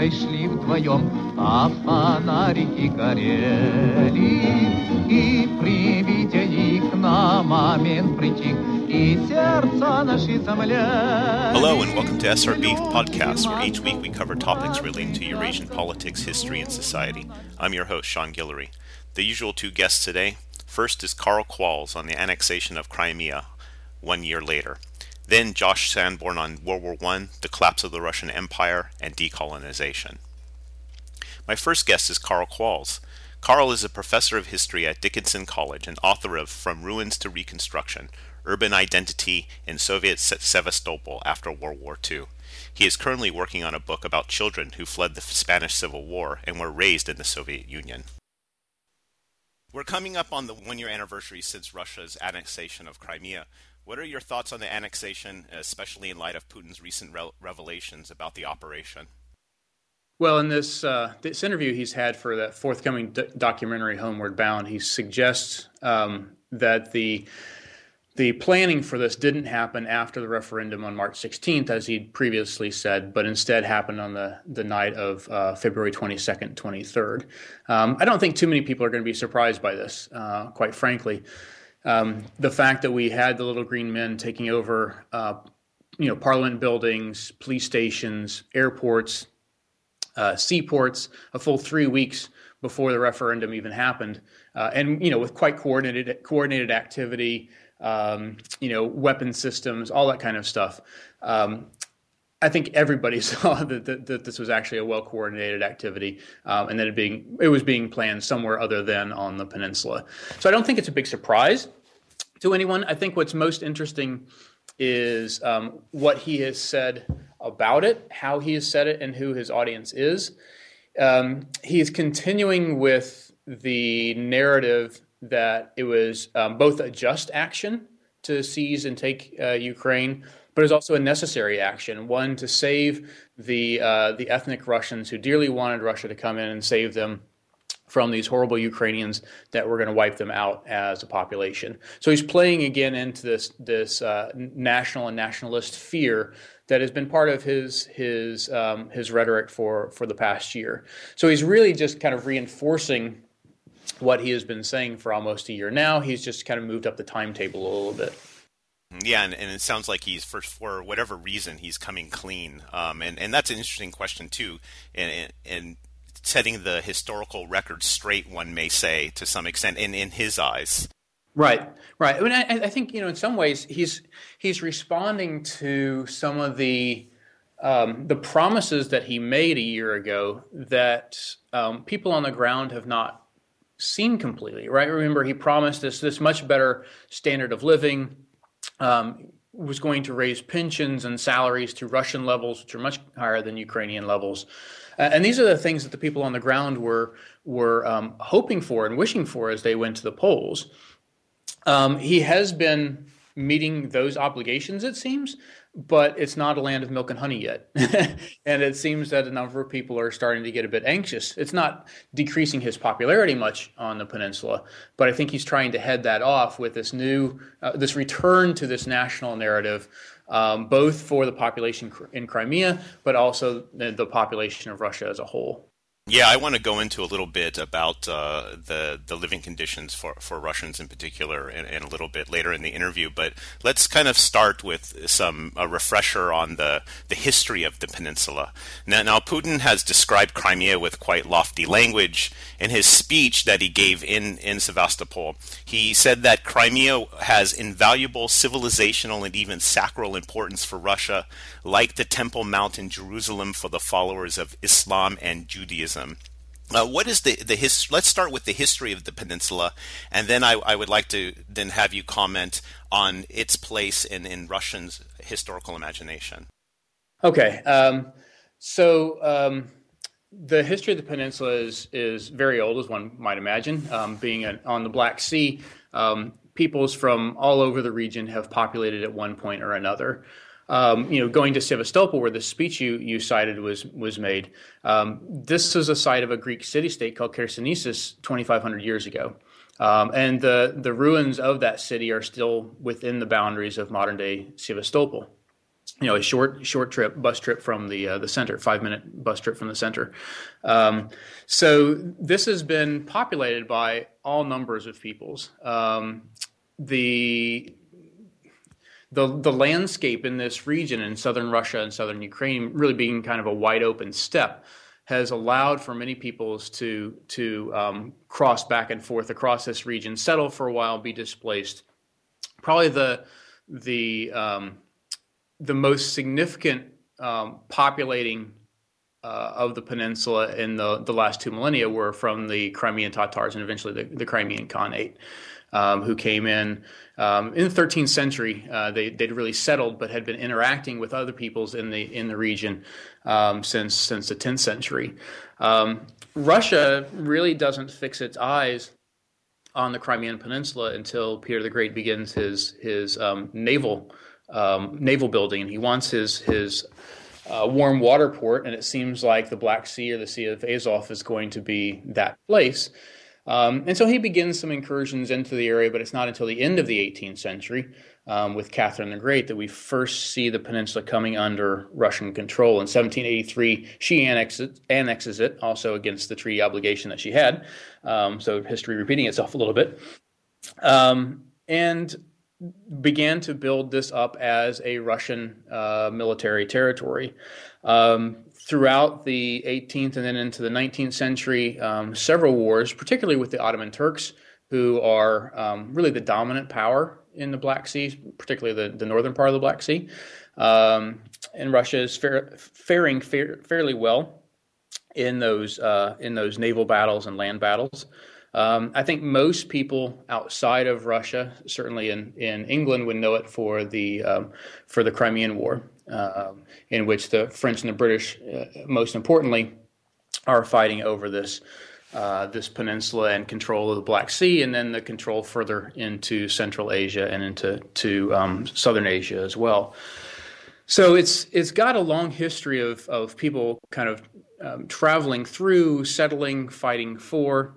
домой шли вдвоем, а фонарики горели. И их на момент. Hello and welcome to SRB Podcast, where each week we cover topics relating to Eurasian politics, history, and society. I'm your host, Sean Guillory. The usual two guests today. First is Karl Qualls on the annexation of Crimea one year later. Then Josh Sanborn on World War I, the collapse of the Russian Empire, and decolonization. My first guest is Karl Qualls. Karl is a professor of history at Dickinson College and author of From Ruins to Reconstruction Urban Identity in Soviet Sevastopol After World War II. He is currently working on a book about children who fled the Spanish Civil War and were raised in the Soviet Union. We're coming up on the one year anniversary since Russia's annexation of Crimea. What are your thoughts on the annexation, especially in light of Putin's recent re- revelations about the operation? Well, in this uh, this interview he's had for that forthcoming d- documentary Homeward Bound, he suggests um, that the the planning for this didn't happen after the referendum on March 16th, as he'd previously said, but instead happened on the, the night of uh, February 22nd, 23rd. Um, I don't think too many people are going to be surprised by this, uh, quite frankly. Um, the fact that we had the little green men taking over, uh, you know, parliament buildings, police stations, airports, uh, seaports, a full three weeks before the referendum even happened, uh, and you know, with quite coordinated coordinated activity, um, you know, weapon systems, all that kind of stuff. Um, I think everybody saw that, that, that, this was actually a well coordinated activity, um, and that it being it was being planned somewhere other than on the peninsula. So I don't think it's a big surprise to anyone. I think what's most interesting is um, what he has said about it, how he has said it, and who his audience is. Um, he is continuing with the narrative that it was um, both a just action to seize and take uh, Ukraine, but it's also a necessary action, one to save the uh, the ethnic Russians who dearly wanted Russia to come in and save them from these horrible Ukrainians that were going to wipe them out as a population. So he's playing again into this this uh, national and nationalist fear that has been part of his his um, his rhetoric for for the past year. So he's really just kind of reinforcing what he has been saying for almost a year now. He's just kind of moved up the timetable a little bit. Yeah, and, and it sounds like he's for for whatever reason he's coming clean, um, and and that's an interesting question too, and and setting the historical record straight, one may say, to some extent, in, in his eyes. Right, right. I mean, I, I think you know, in some ways, he's he's responding to some of the um, the promises that he made a year ago that um, people on the ground have not seen completely. Right. Remember, he promised us this much better standard of living. Um, was going to raise pensions and salaries to Russian levels, which are much higher than Ukrainian levels. Uh, and these are the things that the people on the ground were were um, hoping for and wishing for as they went to the polls. Um, he has been meeting those obligations, it seems, but it's not a land of milk and honey yet. and it seems that a number of people are starting to get a bit anxious. It's not decreasing his popularity much on the peninsula, but I think he's trying to head that off with this new, uh, this return to this national narrative um, both for the population in Crimea, but also the, the population of Russia as a whole. Yeah, I want to go into a little bit about uh, the the living conditions for, for Russians in particular, and, and, a little bit later in the interview. But let's kind of start with some a refresher on the the history of the peninsula. Now, now Putin has described Crimea with quite lofty language in his speech that he gave in in Sevastopol. He said that Crimea has invaluable civilizational and even sacral importance for Russia, like the Temple Mount in Jerusalem for the followers of Islam and Judaism. Uh, what is the the his? Let's start with the history of the peninsula, and then I, I would like to then have you comment on its place in in Russian's historical imagination. Okay, um, so um, the history of the peninsula is is very old, as one might imagine. Um, being an, on the Black Sea, um, peoples from all over the region have populated at one point or another um, you know, going to Sevastopol, where the speech you, you cited was was made, um, this is a site of a Greek city-state called Chersonesus 2,500 years ago. Um, and the, the ruins of that city are still within the boundaries of modern day Sevastopol. you know a short short trip bus trip from the uh, the center five minute bus trip from the center um, so this has been populated by all numbers of peoples um, the the the landscape in this region in southern Russia and southern Ukraine really being kind of a wide open steppe has allowed for many peoples to to um, cross back and forth across this region, settle for a while, be displaced. Probably the the um, the most significant um, populating uh, of the peninsula in the, the last two millennia were from the Crimean Tatars and eventually the, the Crimean Khanate um, who came in um, in the 13th century. Uh, they they'd really settled, but had been interacting with other peoples in the in the region um, since since the 10th century. Um, Russia really doesn't fix its eyes on the Crimean Peninsula until Peter the Great begins his his um, naval um, naval building, he wants his his uh, warm water port, and it seems like the Black Sea or the Sea of Azov is going to be that place. Um, and so he begins some incursions into the area, but it's not until the end of the 18th century um, with Catherine the Great that we first see the peninsula coming under Russian control. In 1783, she annexes, annexes it, also against the treaty obligation that she had. Um, so history repeating itself a little bit. Um, and began to build this up as a Russian uh, military territory. Um, throughout the 18th and then into the 19th century, um, several wars, particularly with the Ottoman Turks, who are um, really the dominant power in the Black Sea, particularly the, the northern part of the Black Sea. Um, and Russia is faring fair, fairly well in those uh, in those naval battles and land battles. Um, I think most people outside of Russia, certainly in, in England, would know it for the um, for the Crimean War, uh, in which the French and the British, uh, most importantly, are fighting over this uh, this peninsula and control of the Black Sea, and then the control further into Central Asia and into to um, Southern Asia as well. So it's it's got a long history of of people kind of um, traveling through, settling, fighting for.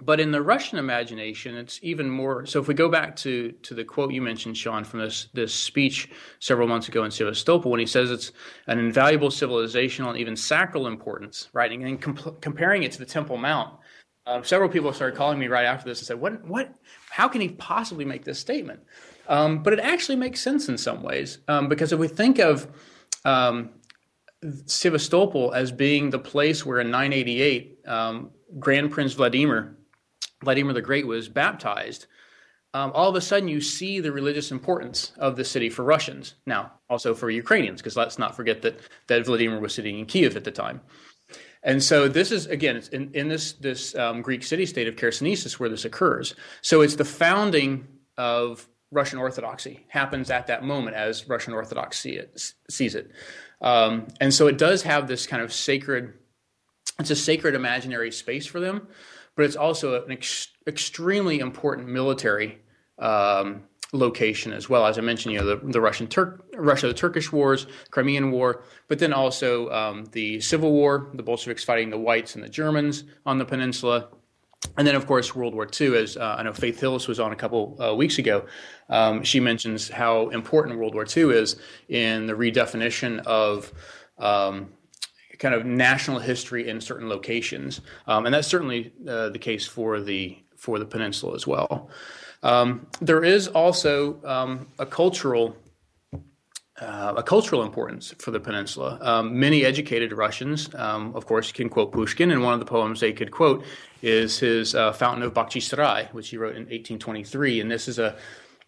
But in the Russian imagination, it's even more. So if we go back to to the quote you mentioned, Sean, from this this speech several months ago in Sevastopol, when he says it's an invaluable civilizational and even sacral importance, right? And comp- comparing it to the Temple Mount, uh, several people started calling me right after this and said, "What? What? How can he possibly make this statement?" Um, but it actually makes sense in some ways um, because if we think of um, Sevastopol as being the place where in 988 um, Grand Prince Vladimir Vladimir the Great was baptized, um, all of a sudden you see the religious importance of the city for Russians. Now, also for Ukrainians, because let's not forget that, that Vladimir was sitting in Kiev at the time. And so this is again, in, in this this um, Greek city-state of Chersonesus where this occurs. So it's the founding of Russian Orthodoxy happens at that moment as Russian Orthodox see it, sees it, um, and so it does have this kind of sacred. It's a sacred imaginary space for them, but it's also an ex- extremely important military um, location as well. As I mentioned, you know, the, the Russian Turk, Russia, the Turkish wars, Crimean War, but then also um, the Civil War, the Bolsheviks fighting the Whites and the Germans on the peninsula. And then, of course, World War II, as uh, I know Faith Hillis was on a couple uh, weeks ago. Um, she mentions how important World War II is in the redefinition of um, kind of national history in certain locations, um, and that's certainly uh, the case for the for the peninsula as well. Um, there is also um, a cultural uh, a cultural importance for the peninsula. Um, many educated Russians, um, of course, can quote Pushkin, and one of the poems they could quote is his uh, Fountain of Bakhchisarai, which he wrote in 1823, and this is a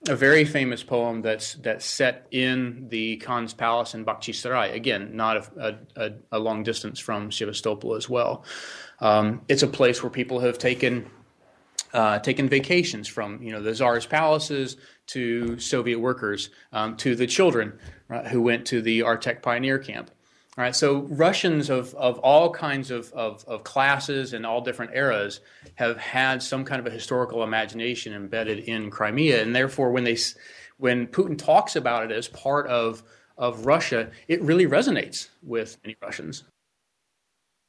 a very famous poem that's that's set in the Khan's palace in Bakhchisarai. Again, not a, a, a long distance from Sevastopol as well. Um, it's a place where people have taken uh, taken vacations from you know the czar's palaces to Soviet workers um, to the children right, who went to the Artek pioneer camp. All right, so Russians of, of all kinds of, of, of, classes and all different eras have had some kind of a historical imagination embedded in Crimea, and therefore, when they when Putin talks about it as part of of Russia, it really resonates with many Russians.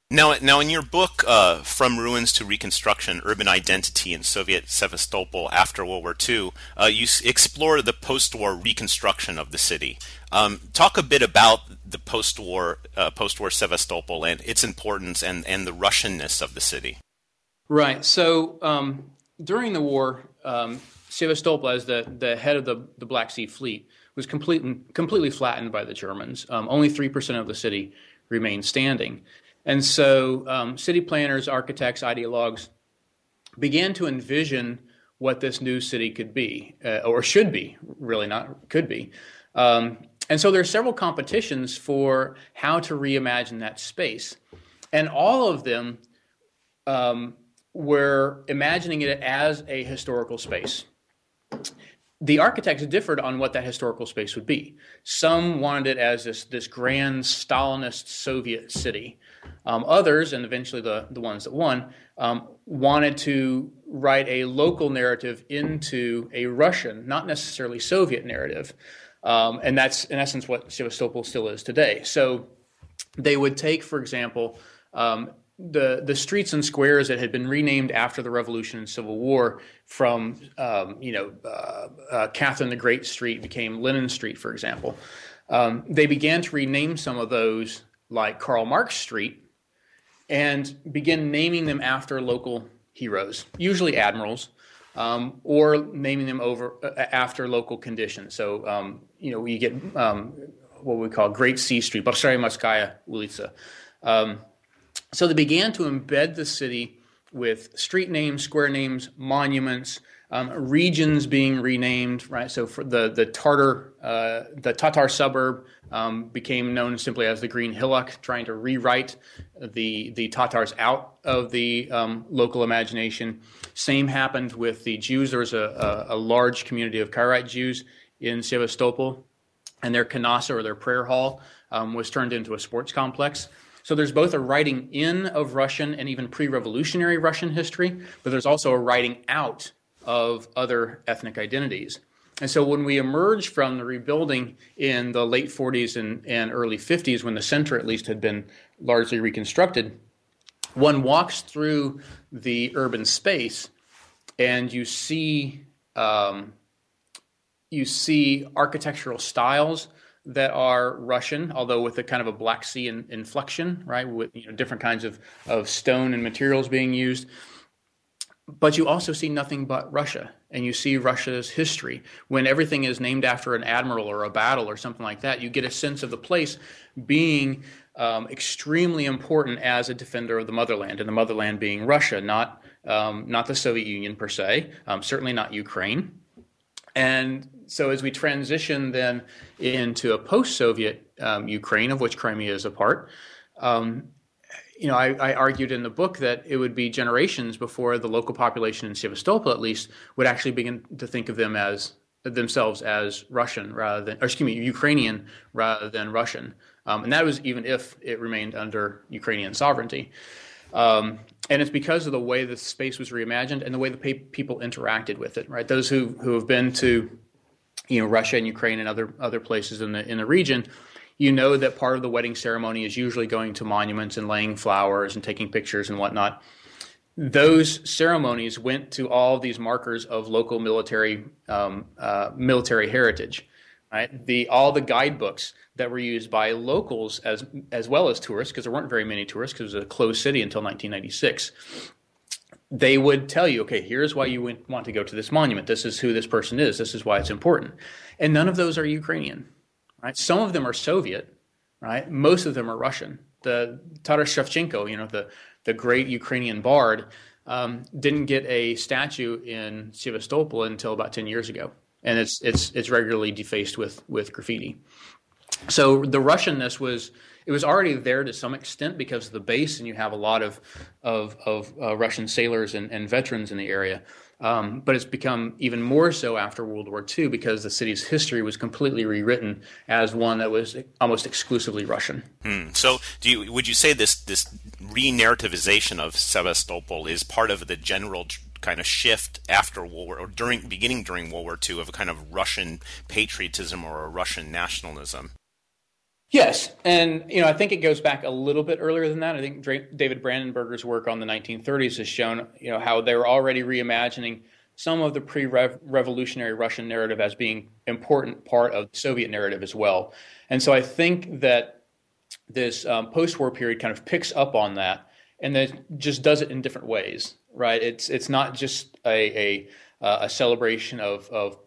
Now, now, in your book, uh, "From Ruins to Reconstruction: Urban Identity in Soviet Sevastopol After World War II," uh, you explore the post-war reconstruction of the city. Um, talk a bit about the post-war uh, post-war Sevastopol and its importance and and the Russianness of the city. Right. So um, during the war, um, Sevastopol, as the the head of the the Black Sea Fleet, was completely completely flattened by the Germans. Um, only three percent of the city remained standing. And so um, city planners, architects, ideologues began to envision what this new city could be, uh, or should be, really not could be. Um, and so there are several competitions for how to reimagine that space. And all of them um, were imagining it as a historical space the architects differed on what that historical space would be. Some wanted it as this, this grand Stalinist Soviet city. Um, others, and eventually the, the ones that won, um, wanted to write a local narrative into a Russian, not necessarily Soviet narrative. Um, and that's, in essence, what Sevastopol still is today. So they would take, for example, um, the the streets and squares that had been renamed after the Revolution and Civil War, from um, you know uh, uh, Catherine the Great Street became Lenin Street, for example. Um, they began to rename some of those like Karl Marx Street, and begin naming them after local heroes, usually admirals, um, or naming them over uh, after local conditions. So um, you know you get um, what we call Great Sea Street, Bolshaya Morskaya Ulica. Um, so they began to embed the city with street names, square names, monuments. Um, regions being renamed, right? So for the the Tartar, uh, the Tatar suburb um, became known simply as the Green Hillock, trying to rewrite the the Tatars out of the um, local imagination. Same happened with the Jews. There was a, a, a large community of Karaite Jews in Sevastopol, and their kanasa or their prayer hall um, was turned into a sports complex. So there's both a writing in of Russian and even pre revolutionary Russian history, but there's also a writing out of other ethnic identities. And so when we emerge from the rebuilding in the late 40s and, and early 50s, when the center at least had been largely reconstructed, one walks through the urban space and you see um, you see architectural styles that are Russian, although with a kind of a Black Sea in, inflection, right? With you know, different kinds of, of stone and materials being used. But you also see nothing but Russia, and you see Russia's history. When everything is named after an admiral or a battle or something like that, you get a sense of the place being um, extremely important as a defender of the motherland, and the motherland being Russia, not um, not the Soviet Union per se, um, certainly not Ukraine. And so as we transition then into a post-Soviet um, Ukraine, of which Crimea is a part, um, you know, I, I, argued in the book that it would be generations before the local population in Sevastopol, at least, would actually begin to think of them as themselves as Russian rather than, or excuse me, Ukrainian rather than Russian, um, and that was even if it remained under Ukrainian sovereignty. Um, and it's because of the way the space was reimagined and the way the people interacted with it. Right, those who who have been to you know Russia and Ukraine and other other places in the in the region, you know that part of the wedding ceremony is usually going to monuments and laying flowers and taking pictures and whatnot. Those ceremonies went to all these markers of local military um, uh, military heritage. Right, the all the guidebooks that were used by locals as as well as tourists, because there weren't very many tourists because it was a closed city until 1996 they would tell you, okay, here's why you want to go to this monument. This is who this person is. This is why it's important. And none of those are Ukrainian, right? Some of them are Soviet, right? Most of them are Russian. The Taras Shevchenko, you know, the, the great Ukrainian bard, um, didn't get a statue in Sevastopol until about 10 years ago. And it's, it's, it's regularly defaced with, with graffiti. So the Russianness was it was already there to some extent because of the base, and you have a lot of of, of uh, Russian sailors and, and, veterans in the area. Um, but it's become even more so after World War II because the city's history was completely rewritten as one that was almost exclusively Russian. Hmm. So, you would you say this this re-narrativization of Sevastopol is part of the general kind of shift after World War or during beginning during World War II of a kind of Russian patriotism or a Russian nationalism? Yes, and you know I think it goes back a little bit earlier than that. I think David Brandenberger's work on the 1930s has shown you know how they were already reimagining some of the pre-revolutionary Russian narrative as being important part of the Soviet narrative as well. And so I think that this um, post-war period kind of picks up on that and then just does it in different ways, right? It's it's not just a a, uh, a celebration of of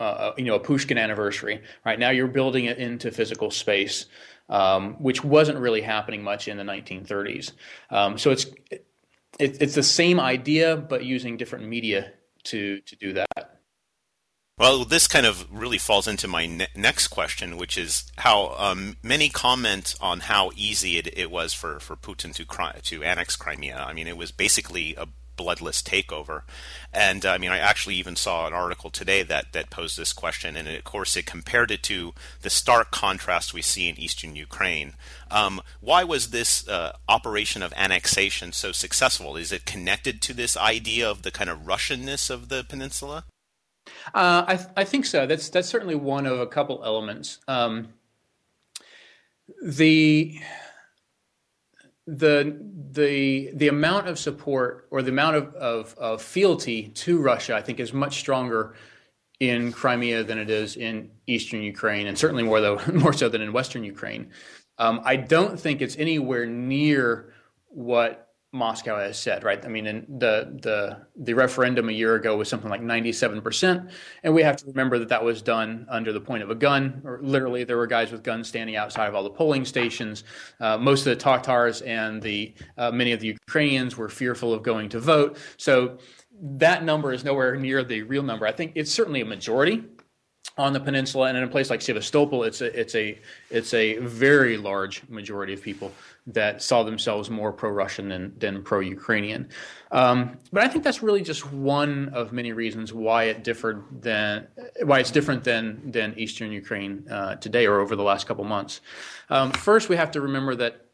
uh, you know a Pushkin anniversary, right? Now you're building it into physical space, um, which wasn't really happening much in the 1930s. Um, so it's it, it's the same idea, but using different media to to do that. Well, this kind of really falls into my ne- next question, which is how um, many comment on how easy it, it was for, for Putin to cri- to annex Crimea. I mean, it was basically a bloodless takeover. And uh, I mean, I actually even saw an article today that that posed this question, and of course, it compared it to the stark contrast we see in eastern Ukraine. Um, why was this uh, operation of annexation so successful? Is it connected to this idea of the kind of Russianness of the peninsula? Uh, I, th- I, think so. That's that's certainly one of a couple elements. Um, the the the the amount of support or the amount of, of, of fealty to Russia, I think, is much stronger in Crimea than it is in eastern Ukraine, and certainly more though more so than in western Ukraine. Um, I don't think it's anywhere near what Moscow has said, right? I mean, the the the referendum a year ago was something like 97%, and we have to remember that that was done under the point of a gun, or literally there were guys with guns standing outside of all the polling stations. Uh, most of the Tatars and the uh, many of the Ukrainians were fearful of going to vote, so that number is nowhere near the real number. I think it's certainly a majority on the peninsula, and in a place like Sevastopol, it's a it's a it's a very large majority of people that saw themselves more pro-Russian than than pro-Ukrainian. Um, but I think that's really just one of many reasons why it differed than why it's different than than Eastern Ukraine uh, today or over the last couple months. Um, first, we have to remember that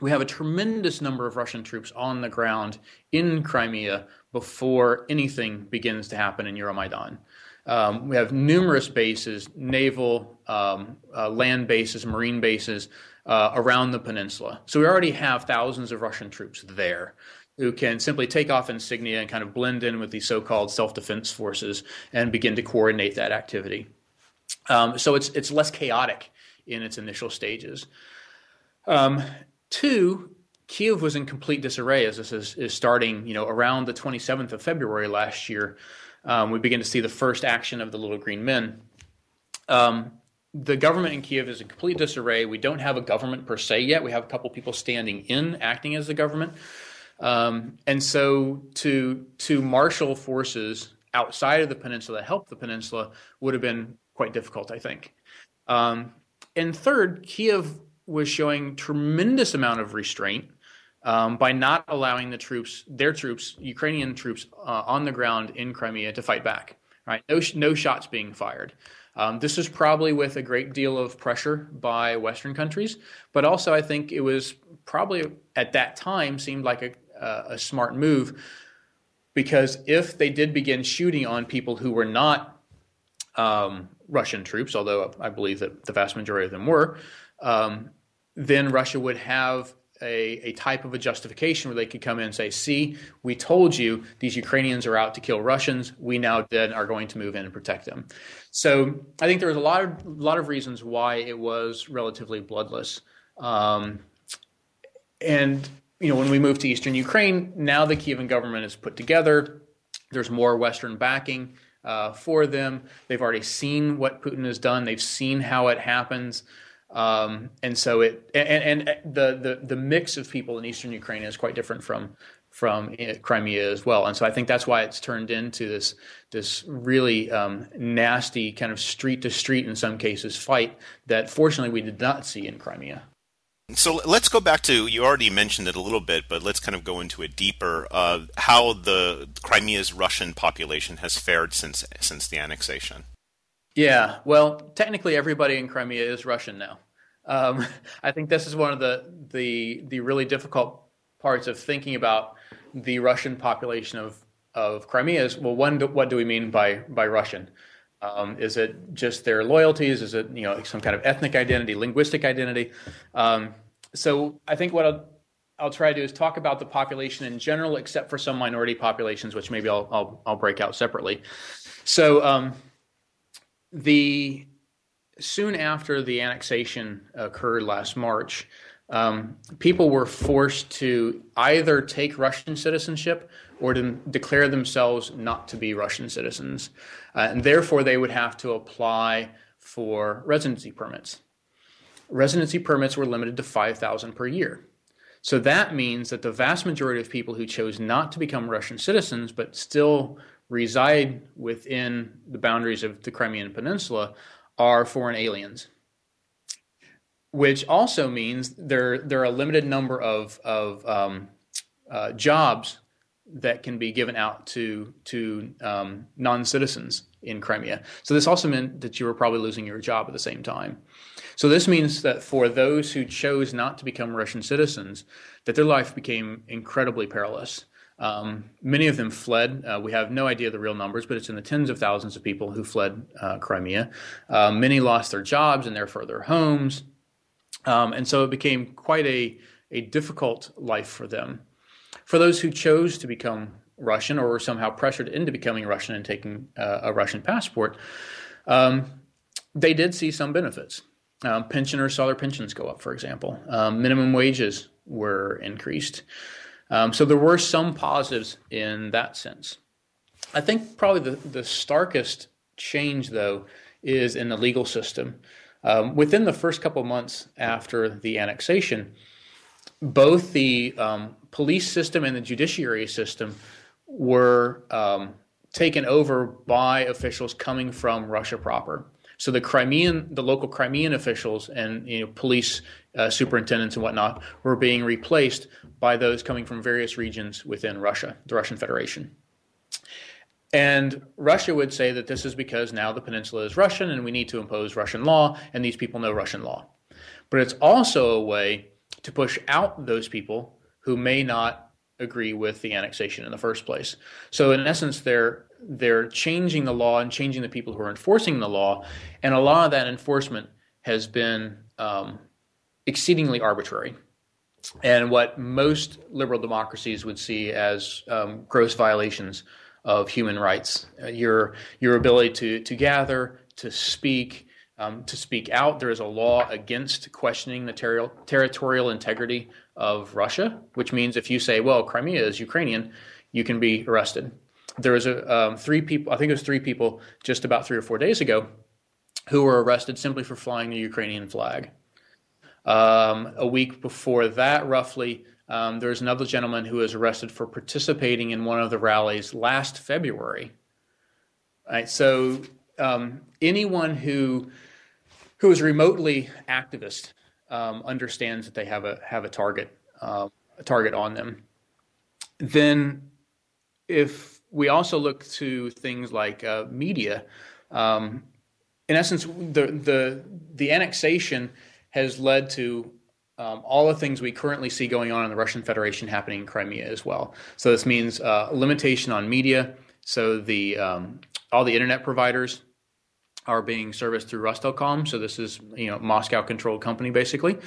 we have a tremendous number of Russian troops on the ground in Crimea before anything begins to happen in Euromaidan. Um, we have numerous bases, naval, um, uh, land bases, marine bases uh, around the peninsula. So we already have thousands of Russian troops there who can simply take off insignia and kind of blend in with the so-called self-defense forces and begin to coordinate that activity. Um, so it's it's less chaotic in its initial stages. Um, two, Kiev was in complete disarray as this is, is starting, you know, around the 27th of February last year um, we begin to see the first action of the little green men. Um, the government in Kiev is in complete disarray. We don't have a government per se yet. We have a couple people standing in, acting as the government. Um, and so to to marshal forces outside of the peninsula, help the peninsula, would have been quite difficult, I think. Um, and third, Kiev was showing tremendous amount of restraint um, by not allowing the troops, their troops, Ukrainian troops uh, on the ground in Crimea to fight back. Right, no, no shots being fired. Um, this was probably with a great deal of pressure by Western countries, but also I think it was probably at that time seemed like a, uh, a smart move because if they did begin shooting on people who were not um, Russian troops, although I believe that the vast majority of them were, um, then Russia would have a, a type of a justification where they could come in and say, see, we told you these Ukrainians are out to kill Russians. We now then are going to move in and protect them. So I think there was a lot of, lot of reasons why it was relatively bloodless. Um, and, you know, when we move to eastern Ukraine, now the Kievan government is put together. There's more Western backing uh, for them. They've already seen what Putin has done. They've seen how it happens. Um, and so it and, and the, the the mix of people in eastern Ukraine is quite different from from Crimea as well. And so I think that's why it's turned into this this really um, nasty kind of street to street in some cases fight that fortunately we did not see in Crimea. So let's go back to you already mentioned it a little bit, but let's kind of go into it deeper. Uh, how the Crimea's Russian population has fared since since the annexation. Yeah, well, technically everybody in Crimea is Russian now. Um, I think this is one of the, the the really difficult parts of thinking about the Russian population of of Crimea. Is well, one, what do we mean by by Russian? Um, is it just their loyalties? Is it you know some kind of ethnic identity, linguistic identity? Um, so I think what I'll, I'll try to do is talk about the population in general, except for some minority populations, which maybe I'll I'll, I'll break out separately. So um, the soon after the annexation occurred last March, um, people were forced to either take Russian citizenship or to declare themselves not to be Russian citizens. Uh, and therefore, they would have to apply for residency permits. Residency permits were limited to 5,000 per year. So that means that the vast majority of people who chose not to become Russian citizens but still reside within the boundaries of the Crimean Peninsula are foreign aliens which also means there there are a limited number of of um, uh, jobs that can be given out to to um, non citizens in Crimea. So this also meant that you were probably losing your job at the same time. So this means that for those who chose not to become Russian citizens, that their life became incredibly perilous. Um, many of them fled. Uh, we have no idea the real numbers, but it's in the tens of thousands of people who fled uh, Crimea. Uh, many lost their jobs and therefore their homes. Um, and so it became quite a, a difficult life for them. For those who chose to become Russian or were somehow pressured into becoming Russian and taking uh, a Russian passport, um, they did see some benefits. Um, pensioners saw their pensions go up, for example. Um, minimum wages were increased. Um, so there were some positives in that sense. I think probably the, the starkest change, though, is in the legal system. Um, within the first couple months after the annexation, both the um, police system and the judiciary system were um, taken over by officials coming from Russia proper. So the Crimean, the local Crimean officials and you know, police uh, superintendents and whatnot were being replaced by those coming from various regions within Russia, the Russian Federation. And Russia would say that this is because now the peninsula is Russian and we need to impose Russian law, and these people know Russian law. But it's also a way to push out those people who may not agree with the annexation in the first place. So in essence, they're they're changing the law and changing the people who are enforcing the law, and a lot of that enforcement has been um, exceedingly arbitrary. And what most liberal democracies would see as um, gross violations of human rights. Uh, your your ability to to gather, to speak, um, to speak out. There is a law against questioning the ter- territorial integrity of Russia, which means if you say, "Well, Crimea is Ukrainian," you can be arrested. There was a um, three people. I think it was three people just about three or four days ago who were arrested simply for flying the Ukrainian flag. Um, a week before that, roughly, um, was another gentleman who was arrested for participating in one of the rallies last February. Right, so um, anyone who who is remotely activist um, understands that they have a have a target uh, a target on them. Then, if we also look to things like uh, media, um, in essence, the the the annexation has led to um, all the things we currently see going on in the Russian Federation happening in Crimea as well. So this means uh, limitation on media. So the um, all the internet providers are being serviced through Rostelecom. So this is you know Moscow controlled company basically.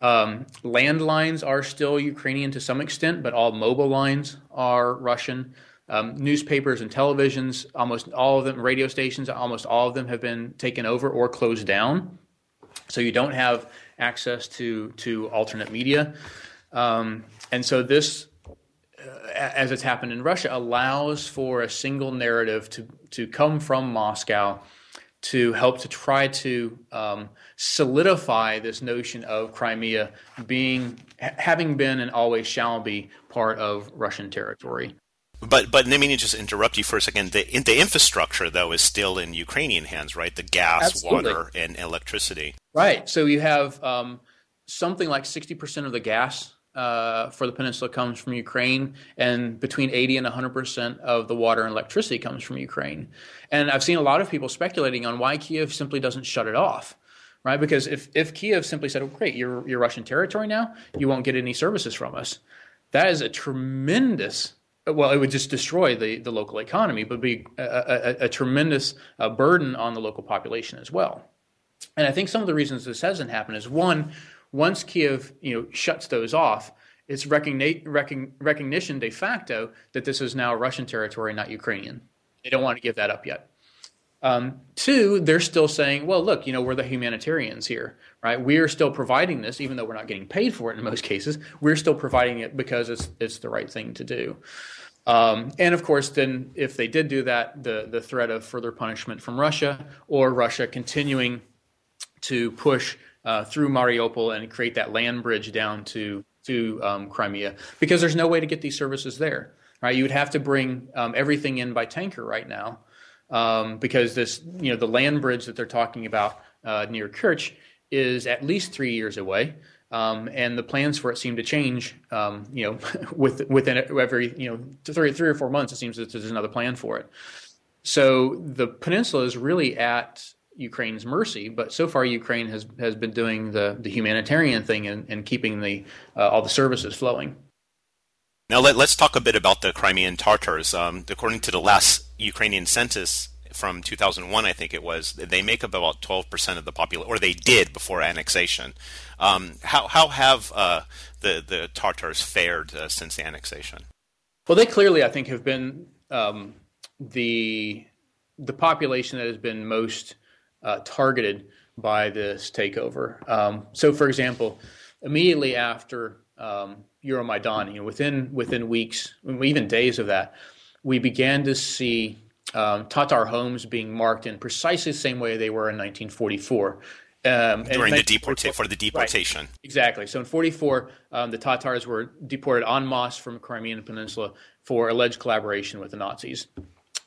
Um, landlines are still Ukrainian to some extent, but all mobile lines are Russian. Um, newspapers and televisions, almost all of them, radio stations, almost all of them have been taken over or closed down. So you don't have access to to alternate media, um, and so this, uh, as it's happened in Russia, allows for a single narrative to to come from Moscow to help to try to um, solidify this notion of Crimea being having been and always shall be part of Russian territory. But but let me just interrupt you for a second. The the infrastructure though is still in Ukrainian hands, right? The gas, Absolutely. water, and electricity. Right. So you have um, something like sixty percent of the gas uh, for the peninsula comes from Ukraine, and between 80 and 100 percent of the water and electricity comes from Ukraine. And I've seen a lot of people speculating on why Kiev simply doesn't shut it off, right? Because if, if Kiev simply said, oh, great, you're, you're Russian territory now, you won't get any services from us, that is a tremendous well, it would just destroy the, the local economy, but be a, a, a tremendous uh, burden on the local population as well. And I think some of the reasons this hasn't happened is one, once Kiev you know shuts those off, it's recognition de facto that this is now Russian territory, not Ukrainian. They don't want to give that up yet. Um, two, they're still saying, well, look, you know, we're the humanitarians here, right? We're still providing this, even though we're not getting paid for it in most cases. We're still providing it because it's it's the right thing to do. Um, and of course, then if they did do that, the the threat of further punishment from Russia or Russia continuing to push uh, through Mariupol and create that land bridge down to to um, Crimea, because there's no way to get these services there. Right? You would have to bring um, everything in by tanker right now um, because this, you know, the land bridge that they're talking about uh, near Kerch is at least three years away. Um, and the plans for it seem to change. Um, you know, with, within every you know three three or four months, it seems that there's another plan for it. So the peninsula is really at Ukraine's mercy, but so far Ukraine has has been doing the the humanitarian thing and, and keeping the uh, all the services flowing. Now let, us talk a bit about the Crimean Tatars. Um, according to the last Ukrainian census from 2001, I think it was, they make up about 12% of the population, or they did before annexation. Um, how, how have uh, the, the Tatars fared uh, since the annexation? Well, they clearly, I think, have been um, the the population that has been most uh, targeted by this takeover. Um, so, for example, immediately after um, Euromaidan, you know, within within weeks, even days of that, we began to see um, Tatar homes being marked in precisely the same way they were in 1944. Um, During the deportation for the deportation, right, exactly. So in '44, um, the Tatars were deported en masse from the Crimean Peninsula for alleged collaboration with the Nazis.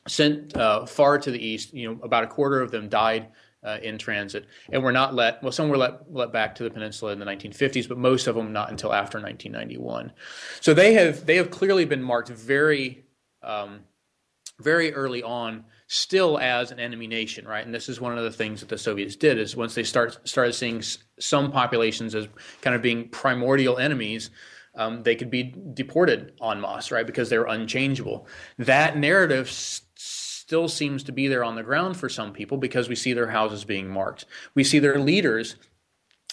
Sent uh, far to the east, you know, about a quarter of them died uh, in transit, and were not let. Well, some were let let back to the peninsula in the 1950s, but most of them not until after 1991. So they have they have clearly been marked very. Um, very early on still as an enemy nation right? And this is one of the things that the soviets did is once they start started seeing some populations as kind of being primordial enemies um, they could be deported en masse right? Because they're unchangeable. That narrative still seems to be there on the ground for some people because we see their houses being marked. We see their leaders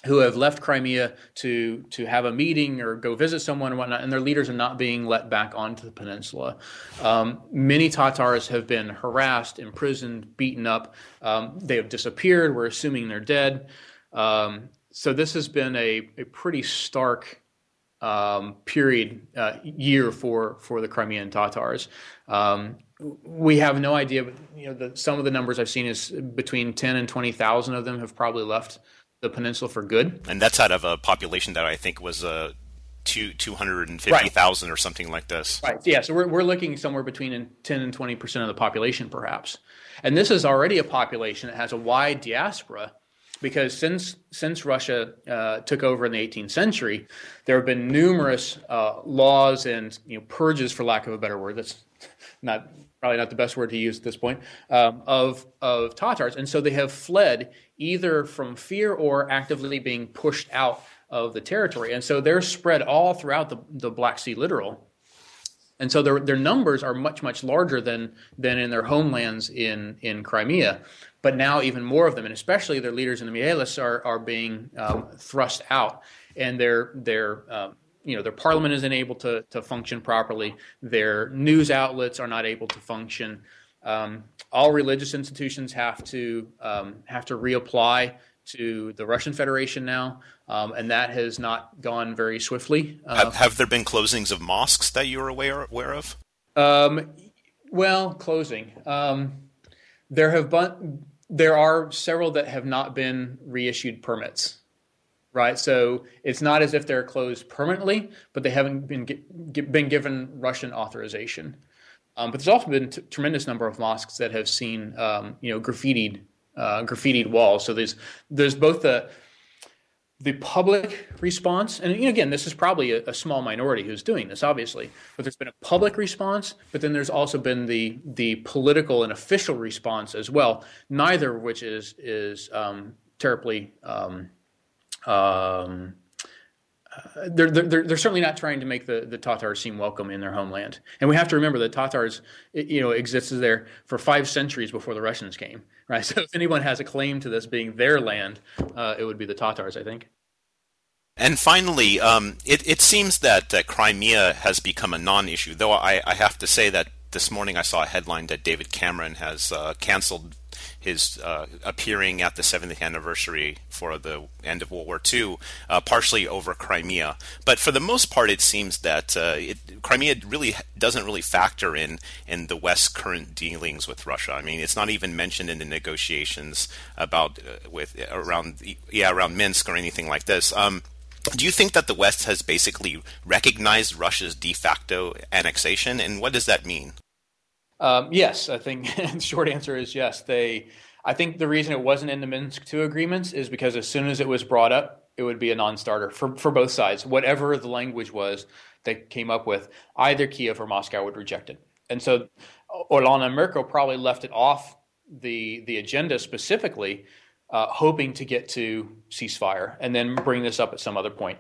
who have left Crimea to to have a meeting or go visit someone and whatnot, and their leaders are not being let back onto the peninsula. Um, many Tatars have been harassed, imprisoned, beaten up. Um, they have disappeared. We're assuming they're dead. Um, so this has been a, a pretty stark um, period uh, year for for the Crimean Tatars. Um, we have no idea, but you know, the, some of the numbers I've seen is between ten and twenty thousand of them have probably left the peninsula for good. And that's out of a population that I think was uh, two two hundred and fifty thousand right. or something like this. Right. Yeah. So we're we're looking somewhere between ten and twenty percent of the population, perhaps. And this is already a population that has a wide diaspora because since since Russia uh, took over in the 18th century, there have been numerous uh, laws and you know purges, for lack of a better word. That's not probably not the best word to use at this point, um, of, of Tatars. And so they have fled either from fear or actively being pushed out of the territory. And so they're spread all throughout the, the Black Sea littoral. And so their, their numbers are much, much larger than, than in their homelands in, in Crimea. But now even more of them, and especially their leaders in the Mejlis, are, are being um, thrust out. And they're, they're um, you know their parliament isn't able to to function properly. Their news outlets are not able to function. Um, all religious institutions have to um, have to reapply to the Russian Federation now, um, and that has not gone very swiftly. Uh, have, have, there been closings of mosques that you're aware aware of? Um, well, closing. Um, there have been there are several that have not been reissued permits right? So it's not as if they're closed permanently, but they haven't been been given Russian authorization. Um, but there's also been a tremendous number of mosques that have seen, um, you know, graffitied uh, graffitied walls. So there's there's both the the public response, and again, this is probably a, a, small minority who's doing this, obviously, but there's been a public response, but then there's also been the the political and official response as well. Neither of which is is um, terribly um, um, they're, they're, they're certainly not trying to make the, the Tatars seem welcome in their homeland. And we have to remember that Tatars, you know, existed there for five centuries before the Russians came, right? So if anyone has a claim to this being their land, uh, it would be the Tatars, I think. And finally, um, it, it seems that uh, Crimea has become a non-issue, though I, I have to say that this morning I saw a headline that David Cameron has uh, canceled his uh, appearing at the 70th anniversary for the end of World War II, uh, partially over Crimea. But for the most part, it seems that uh, it, Crimea really doesn't really factor in in the West's current dealings with Russia. I mean, it's not even mentioned in the negotiations about uh, with around yeah around Minsk or anything like this. Um, do you think that the West has basically recognized Russia's de facto annexation, and what does that mean? Um, yes, I think the short answer is yes. They, I think the reason it wasn't in the Minsk II agreements is because as soon as it was brought up, it would be a non-starter for for both sides. Whatever the language was they came up with, either Kiev or Moscow would reject it. And so, Hollande and Merkel probably left it off the the agenda specifically, uh, hoping to get to ceasefire and then bring this up at some other point.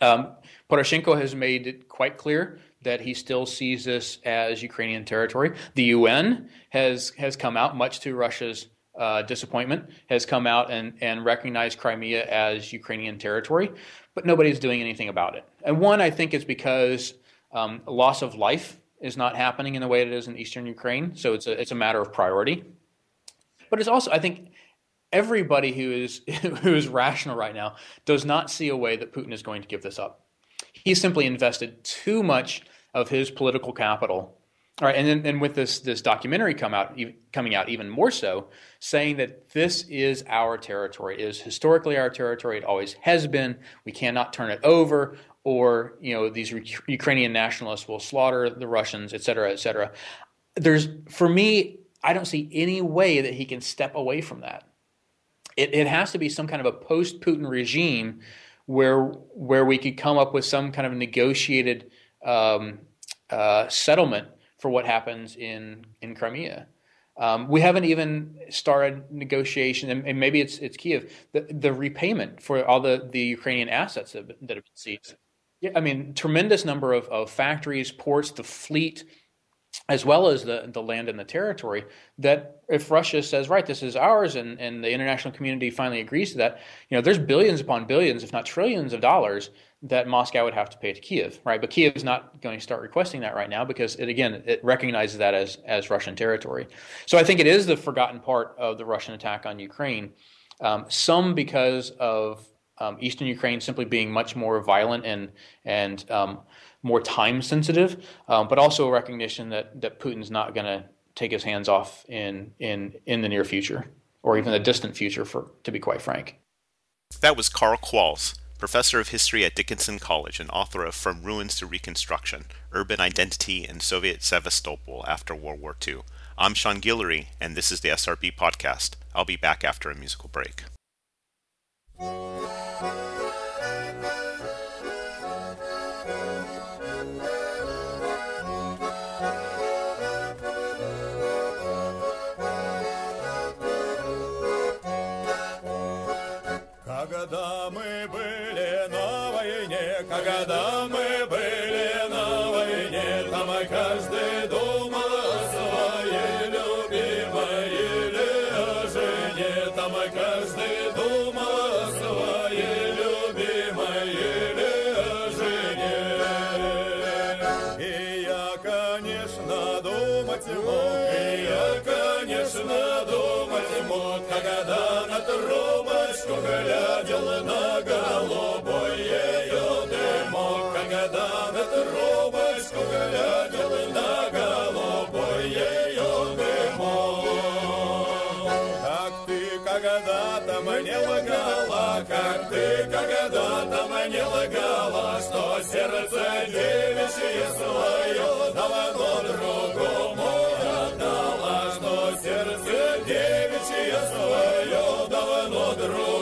Um, Poroshenko has made it quite clear that he still sees this as Ukrainian territory. The UN has has come out, much to Russia's uh, disappointment, has come out and, and recognized Crimea as Ukrainian territory, but nobody's doing anything about it. And one, I think, is because um, loss of life is not happening in the way it is in eastern Ukraine, so it's a it's a matter of priority. But it's also, I think, everybody who is who is rational right now does not see a way that Putin is going to give this up. He simply invested too much of his political capital. All right, and then and with this this documentary come out coming out even more so, saying that this is our territory, it is historically our territory. It always has been. We cannot turn it over, or you know these Ukrainian nationalists will slaughter the Russians, et cetera, et cetera. There's for me, I don't see any way that he can step away from that. It, it has to be some kind of a post-Putin regime where where we could come up with some kind of negotiated um, uh, settlement for what happens in in Crimea. Um, we haven't even started negotiation, and, and, maybe it's it's Kiev the, the repayment for all the, the Ukrainian assets that, that have been seized. Yeah, I mean, tremendous number of, of factories, ports, the fleet, as well as the, the land and the territory, that if Russia says, right, this is ours, and, and the international community finally agrees to that, you know, there's billions upon billions, if not trillions of dollars that Moscow would have to pay to Kiev, right? But Kiev is not going to start requesting that right now because it again it recognizes that as as Russian territory. So I think it is the forgotten part of the Russian attack on Ukraine. Um, some because of um, eastern Ukraine simply being much more violent and and um, more time sensitive, um, but also a recognition that that Putin's not going to take his hands off in in in the near future or even the distant future, for to be quite frank. That was Karl Qualls, professor of history at Dickinson College and author of From Ruins to Reconstruction: Urban Identity in Soviet Sevastopol After World War II. I'm Sean Guillory, and this is the SRB podcast. I'll be back after a musical break. когда-то мне лгала, что сердце девичье свое давно другому отдала, что сердце девичье свое давно другому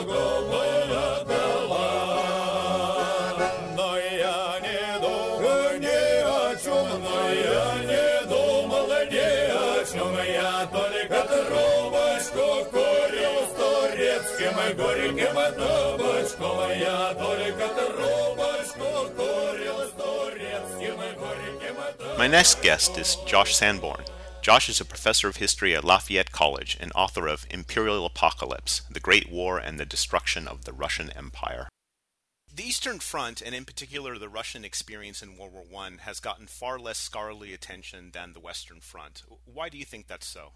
My next guest is Josh Sanborn. Josh is a professor of history at Lafayette College and author of Imperial Apocalypse The Great War and the Destruction of the Russian Empire. The Eastern Front, and in particular the Russian experience in World War I, has gotten far less scholarly attention than the Western Front. Why do you think that's so?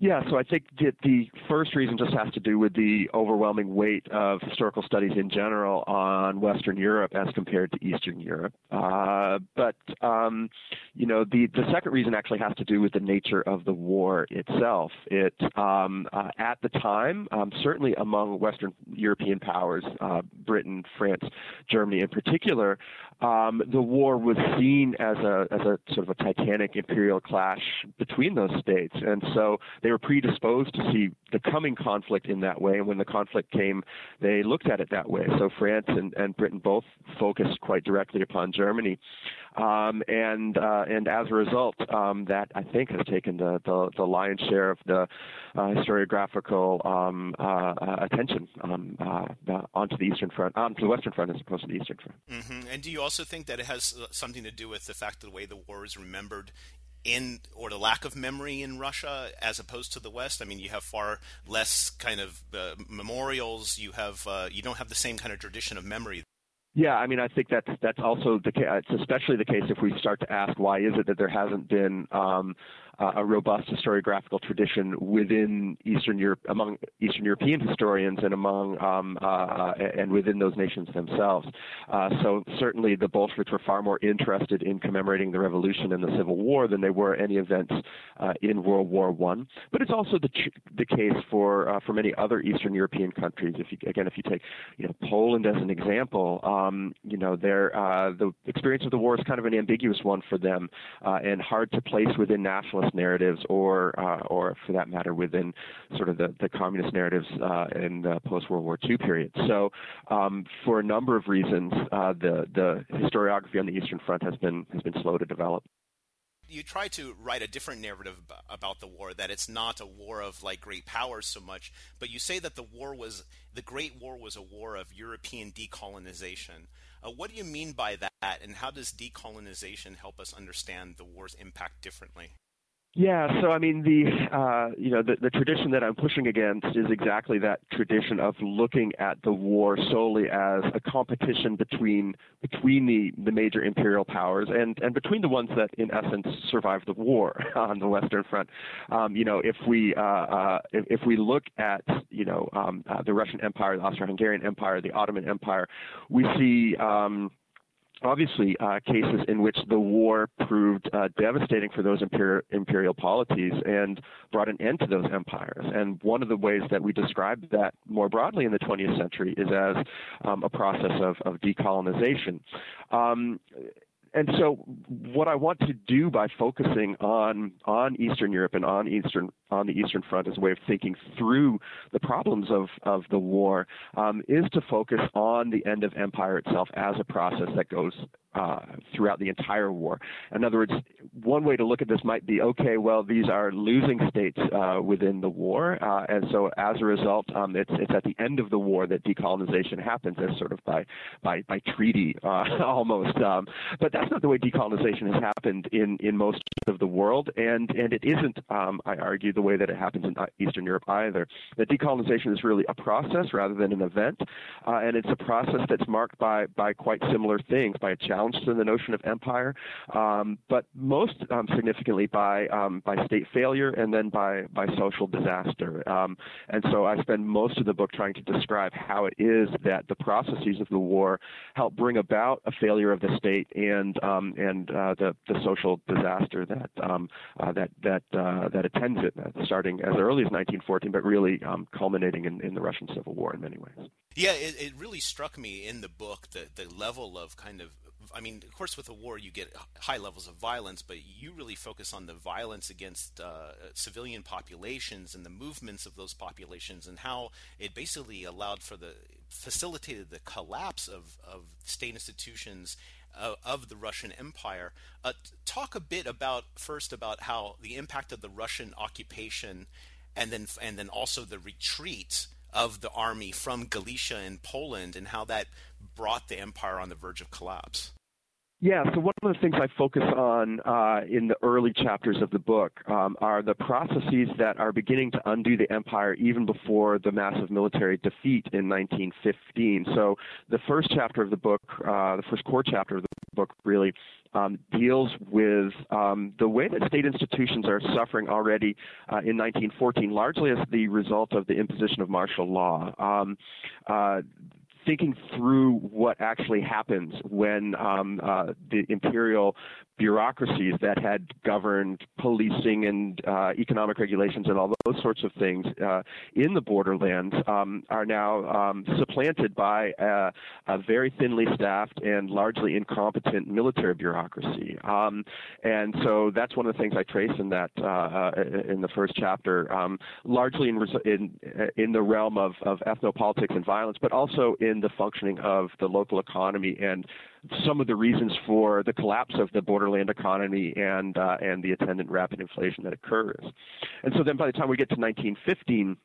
Yeah, so I think that the first reason just has to do with the overwhelming weight of historical studies in general on Western Europe as compared to Eastern Europe. Uh, but um, you know, the the second reason actually has to do with the nature of the war itself. It um, uh, at the time, um, certainly among Western European powers, uh, Britain, France, Germany in particular, um, the war was seen as a as a sort of a titanic imperial clash between those states, and so they were predisposed to see the coming conflict in that way. And when the conflict came, they looked at it that way. So France and, and Britain both focused quite directly upon Germany, um, and uh, and as a result, um, that I think has taken the the, the lion's share of the uh, historiographical um, uh, attention um, uh, onto the Eastern Front, onto the Western Front as opposed to the Eastern Front. Mm-hmm. And do you also think that it has uh, something to do with the fact of the way the war is remembered in or the lack of memory in Russia as opposed to the West? I mean, you have far less kind of uh, memorials. You have uh, you don't have the same kind of tradition of memory. Yeah, I mean, I think that's that's also the case. It's especially the case if we start to ask why is it that there hasn't been um, a robust historiographical tradition within Eastern Europe, among Eastern European historians, and among um, uh, uh, and within those nations themselves. Uh, so certainly, the Bolsheviks were far more interested in commemorating the revolution and the Civil War than they were any events uh, in World War One. But it's also the the case for uh, for many other Eastern European countries. If you again, if you take you know Poland as an example, um, you know their the experience of the war is kind of an ambiguous one for them and hard to place within nationalist narratives, or uh, or for that matter, within sort of the, the communist narratives uh, in the post World War II period. So, um, for a number of reasons, uh, the the historiography on the Eastern Front has been has been slow to develop. You try to write a different narrative about the war that it's not a war of like great powers so much but you say that the war was the great war was a war of european decolonization. Uh, what do you mean by that and how does decolonization help us understand the war's impact differently yeah, so I mean the uh, you know the, the tradition that I'm pushing against is exactly that tradition of looking at the war solely as a competition between between the, the major imperial powers and, and between the ones that in essence survived the war on the Western Front. Um, you know, if we uh, uh, if, if, we look at you know um, uh, the Russian Empire, the Austro-Hungarian Empire, the Ottoman Empire, we see um, obviously uh, cases in which the war proved uh, devastating for those imperial, imperial polities and brought an end to those empires. And one of the ways that we describe that more broadly in the 20th century is as um, a process of, of decolonization. Um, and so what I want to do by focusing on on Eastern Europe and on Eastern on the Eastern Front as a way of thinking through the problems of of the war um, is to focus on the end of empire itself as a process that goes uh, throughout the entire war. In other words, one way to look at this might be okay, well, these are losing states uh, within the war, uh, and so as a result, um, it's it's at the end of the war that decolonization happens, as sort of by by by treaty uh, almost. Um, but that's not the way decolonization has happened in in most of the world, and and it isn't, um, I argue, the way that it happens in Eastern Europe either. That decolonization is really a process rather than an event, uh, and it's a process that's marked by by quite similar things, by a challenge to the notion of empire, um, but most um, significantly by um, by state failure and then by by social disaster. Um, and so I spend most of the book trying to describe how it is that the processes of the war help bring about a failure of the state and um, and uh, the the social disaster that um, uh, that that uh, that attends it, starting as early as 1914, but really culminating in, in the Russian Civil War in many ways. Yeah, it, it really struck me in the book the the level of kind of I mean, of course, with a war, you get high levels of violence, but you really focus on the violence against uh, civilian populations and the movements of those populations and how it basically allowed for the facilitated the collapse of, of state institutions uh, of the Russian Empire. Uh, talk a bit about first about how the impact of the Russian occupation and then and then also the retreat of the army from Galicia and Poland and how that brought the empire on the verge of collapse. Yeah, so one of the things I focus on uh, in the early chapters of the book um, are the processes that are beginning to undo the empire even before the massive military defeat in 1915. So the first chapter of the book, uh, the first core chapter of the book, really um, deals with um, the way that state institutions are suffering already uh, in 1914, largely as the result of the imposition of martial law. Uh, thinking through what actually happens when um, uh, the imperial bureaucracies that had governed policing and uh, economic regulations and all those sorts of things uh, in the borderlands um, are now um, supplanted by a, a, very thinly staffed and largely incompetent military bureaucracy. Um, and so that's one of the things I trace in that uh, uh in the first chapter, um, largely in, in in the realm of, of ethnopolitics and violence, but also in the functioning of the local economy and some of the reasons for the collapse of the borderland economy and uh, and the attendant rapid inflation that occurs. And so then by the time we get to 1915,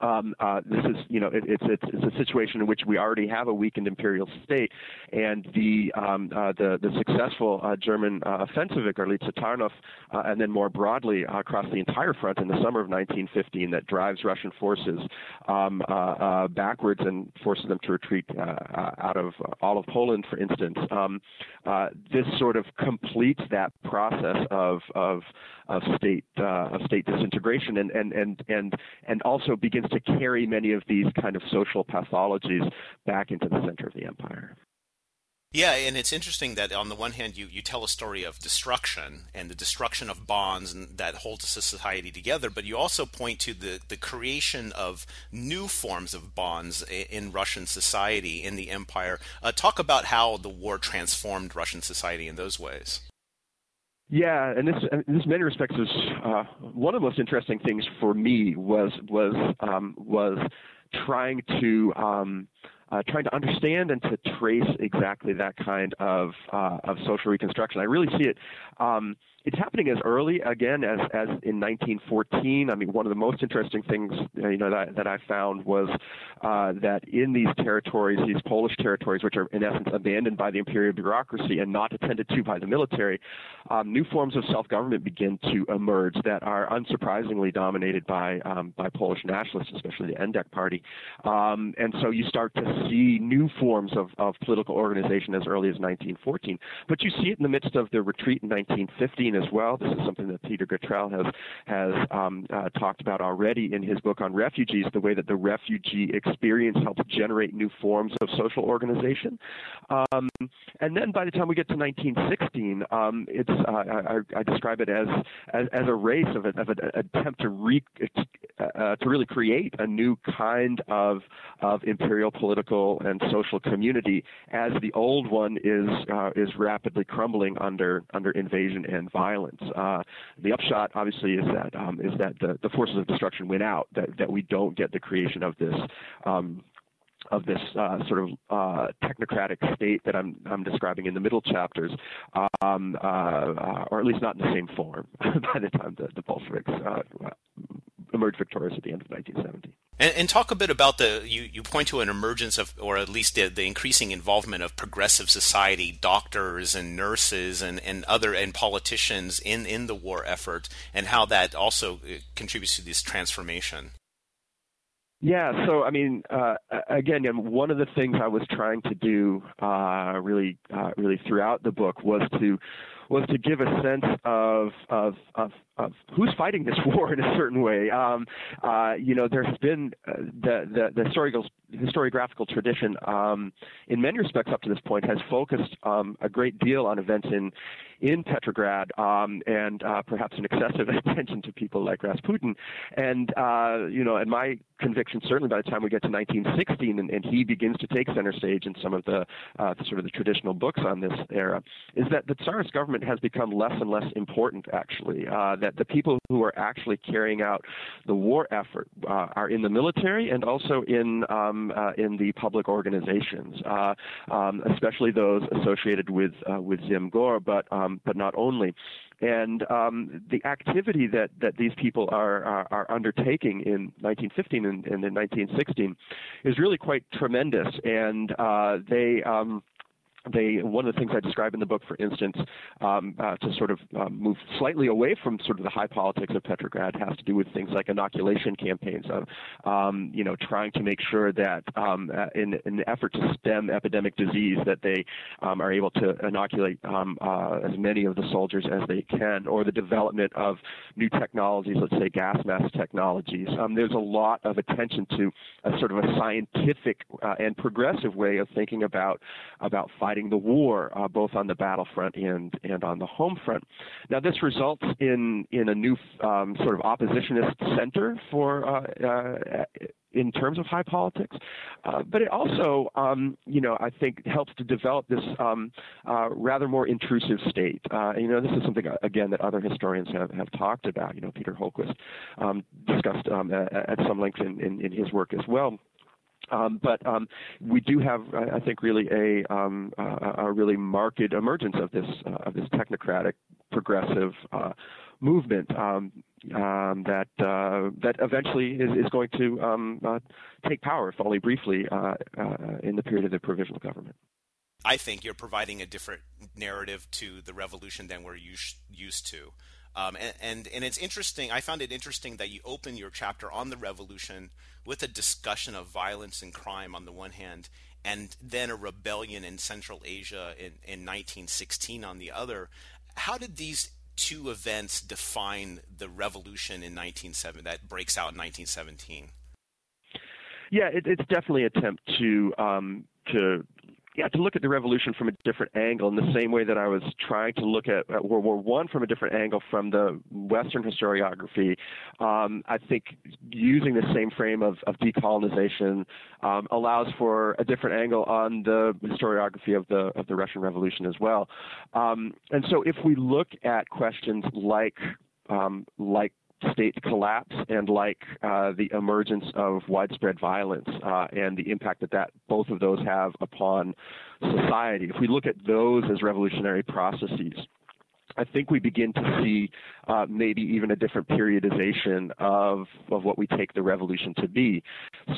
um, uh, this is, you know, it, it's, it's, it's a situation in which we already have a weakened imperial state, and the um, uh, the, the successful uh, German uh, offensive at Gorlice uh, and then more broadly across the entire front in the summer of 1915, that drives Russian forces um, uh, backwards and forces them to retreat out of all of Poland, for instance. Um, this sort of completes that process of of, of state of state disintegration, and and and and and also begins to carry many of these kind of social pathologies back into the center of the empire. Yeah, and it's interesting that on the one hand, you, you tell a story of destruction and the destruction of bonds that holds a society together, but you also point to the, the creation of new forms of bonds in Russian society, in the empire. Uh, talk about how the war transformed Russian society in those ways. Yeah, and this, in this many respects is uh, one of the most interesting things for me was was um, was trying to um, uh, trying to understand and to trace exactly that kind of uh, of social reconstruction. I really see it. Um, it's happening as early again as as in 1914. I mean, one of the most interesting things uh, you know that, that I found was uh, that in these territories, these Polish territories, which are in essence abandoned by the imperial bureaucracy and not attended to by the military, um, new forms of self-government begin to emerge that are unsurprisingly dominated by um, by Polish nationalists, especially the Endek party. Um, and so you start to see new forms of, of political organization as early as 1914. But you see it in the midst of the retreat in 1915 as well. This is something that Peter Gatrell has has um, uh, talked about already in his book on refugees. The way that the refugee experience helps generate new forms of social organization. Um, and then by the time we get to 1916, um, it's uh, I, I, describe it as as, as a race of, a, of an attempt to re, uh, to really create a new kind of of imperial political and social community as the old one is uh, is rapidly crumbling under under invasion and violence violence. Uh, the upshot, obviously, is that um, is that the, the forces of destruction win out. That that we don't get the creation of this. Um, of this uh, sort of uh, technocratic state that I'm, I'm describing in the middle chapters, um, uh, uh or at least not in the same form by the time the, the Bolsheviks uh, emerged victorious at the end of 1970. And, and, talk a bit about the you, you point to an emergence of, or at least the, the increasing involvement of progressive society, doctors and nurses and, and other and politicians in, in the war effort, and how that also uh, contributes to this transformation. Yeah, so I mean, uh, again, one of the things I was trying to do, uh, really, uh, really throughout the book, was to was to give a sense of of of, of who's fighting this war in a certain way. Um, uh, you know, there's been uh, the, the the historical historiographical tradition, um, in many respects up to this point, has focused um, a great deal on events in in Petrograd um, and uh, perhaps an excessive attention to people like Rasputin. And you know, and my conviction, certainly by the time we get to 1916, and, and he begins to take center stage in some of the, uh, the sort of the traditional books on this era, is that the Tsarist government has become less and less important, actually. Uh, that the people who are actually carrying out the war effort uh, are in the military and also in um, uh, in the public organizations, uh, um, especially those associated with uh, with Zemgor, but um, but not only. And um, the activity that, that these people are, are, are undertaking in 1915 and, and, in 1916 is really quite tremendous. And uh, they um, they one of the things I describe in the book, for instance, um, uh, to sort of um, move slightly away from sort of the high politics of Petrograd, has to do with things like inoculation campaigns of, um, you know, trying to make sure that um, uh, in, in an effort to stem epidemic disease, that they um, are able to inoculate um, uh, as many of the soldiers as they can, or the development of new technologies, let's say gas mask technologies. there's a lot of attention to a sort of a scientific uh, and progressive way of thinking about about fighting fighting the war, uh, both on the battlefront and and on the home front. Now, this results in in a new um, sort of oppositionist center for. Uh, uh, in terms of high politics, uh, but it also, um, you know, I think helps to develop this um, uh, rather more intrusive state. You know, this is something again that other historians have, have talked about. You know, Peter Holquist um, discussed um, at, at, some length in, in, in his work as well. Um, but um, we do have, I think, really a, um, a really marked emergence of this uh, of this technocratic, progressive uh, movement um, um, that uh, that eventually is, is going to um, uh, take power, if only briefly, uh, uh, in the period of the provisional government. I think you're providing a different narrative to the revolution than we're used to. Um, and, and, and it's interesting. I found it interesting that you open your chapter on the revolution with a discussion of violence and crime on the one hand, and then a rebellion in Central Asia in, in 1916 on the other. How did these two events define the revolution in 1917 that breaks out in 1917? Yeah, it, it's definitely an attempt to um, to yeah, to look at the revolution from a different angle in the same way that I was trying to look at, at World War One from a different angle from the Western historiography. Um, I think using the same frame of, of decolonization um, allows for a different angle on the historiography of the of the Russian Revolution as well. Um, and so, if we look at questions like um, like state collapse and like uh, the emergence of widespread violence uh, and the impact that, that both of those have upon society. If we look at those as revolutionary processes, I think we begin to see uh, maybe even a different periodization of of what we take the revolution to be.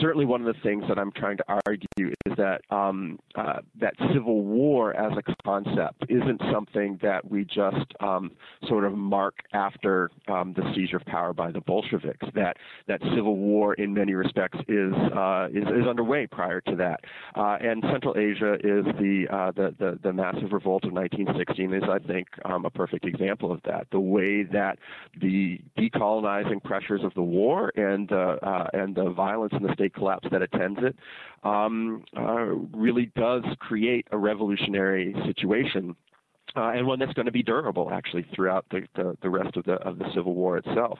Certainly, one of the things that I'm trying to argue is that um, uh, that civil war as a concept isn't something that we just um, sort of mark after um, the seizure of power by the Bolsheviks. That that civil war, in many respects, is uh, is, is underway prior to that. Uh, and Central Asia is the, uh, the, the the massive revolt of 1916 is, I think, um, a perfect example of that. The way that the decolonizing pressures of the war and uh, uh, and the violence and the state collapse that attends it um, uh, really does create a revolutionary situation uh, and one that's going to be durable actually throughout the, the, the, rest of the of the Civil War itself.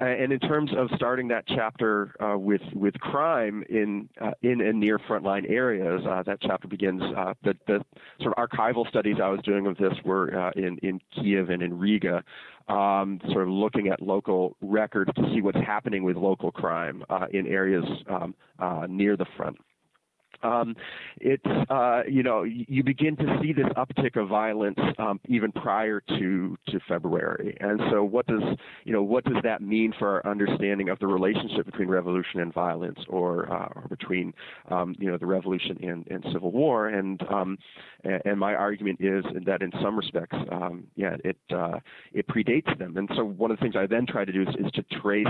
Uh, and in terms of starting that chapter uh, with with crime in uh, in and near frontline areas, uh, that chapter begins. Uh, the, the sort of archival studies I was doing of this were in in Kiev and in Riga. Um, sort of looking at local records to see what's happening with local crime in areas um, near the front um, it's uh, you know you begin to see this uptick of violence um, even prior to to February, and so what does you know what does that mean for our understanding of the relationship between revolution and violence, or, uh, or between um, you know the revolution and, and civil war? And um, and my argument is that in some respects, um, yeah, it uh, it predates them. And so one of the things I then try to do is, is to trace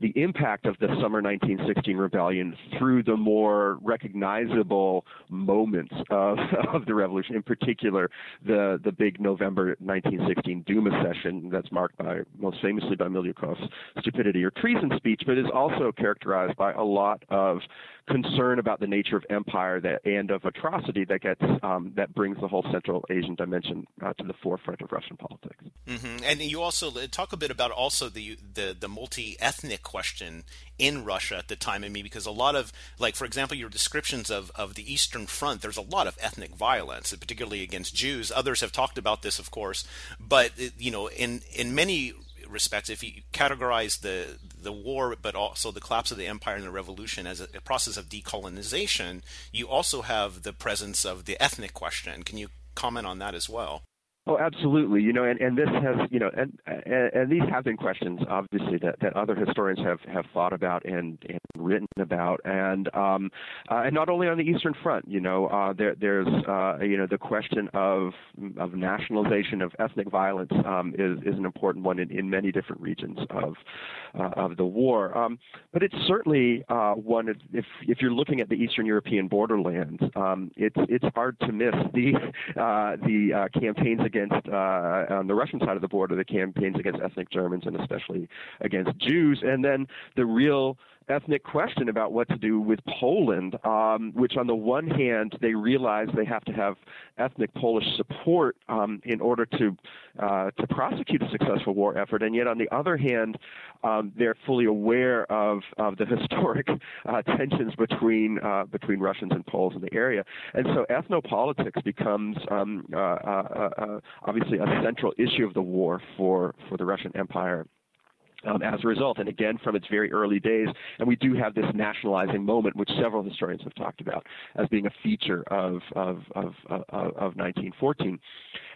the impact of the summer 1916 rebellion through the more recognizable moments of, of the revolution, in particular the, the big November 1916 Duma session that's marked by most famously by Milyukov's stupidity or treason speech, but is also characterized by a lot of concern about the nature of empire that, and of atrocity that gets um, that brings the whole Central Asian dimension uh, to the forefront of Russian politics. Mm-hmm. And you also talk a bit about also the the, the multi ethnic question in Russia at the time. I mean, because a lot of, like, for example, your descriptions of, of the Eastern Front, there's a lot of ethnic violence, particularly against Jews. Others have talked about this, of course, but you know, in in many respects, if you categorize the the war, but also the collapse of the empire and the revolution as a, a process of decolonization, you also have the presence of the ethnic question. Can you comment on that as well? Oh, absolutely. You know, and, and this has, you know, and, and, and these have been questions, obviously, that, that other historians have, have thought about and, and written about, and um, uh, and not only on the Eastern Front. You know, uh, there, there's, uh, you know, the question of of nationalization of ethnic violence um, is is an important one in, in many different regions of uh, of the war. Um, but it's certainly uh, one if if you're looking at the Eastern European borderlands, um, it's it's hard to miss the uh, the campaigns against uh, on the Russian side of the border, the campaigns against ethnic Germans and especially against Jews, and then the real ethnic question about what to do with Poland, um, which on the one hand they realize they have to have ethnic Polish support um, in order to uh, to prosecute a successful war effort, and yet on the other hand um, they're fully aware of, of the historic uh, tensions between uh, between Russians and Poles in the area, and so ethnopolitics becomes um, uh, uh, uh, obviously a central issue of the war for for the Russian Empire um, as a result, and again from its very early days. And we do have this nationalizing moment, which several historians have talked about as being a feature of, of, of, of, of 1914.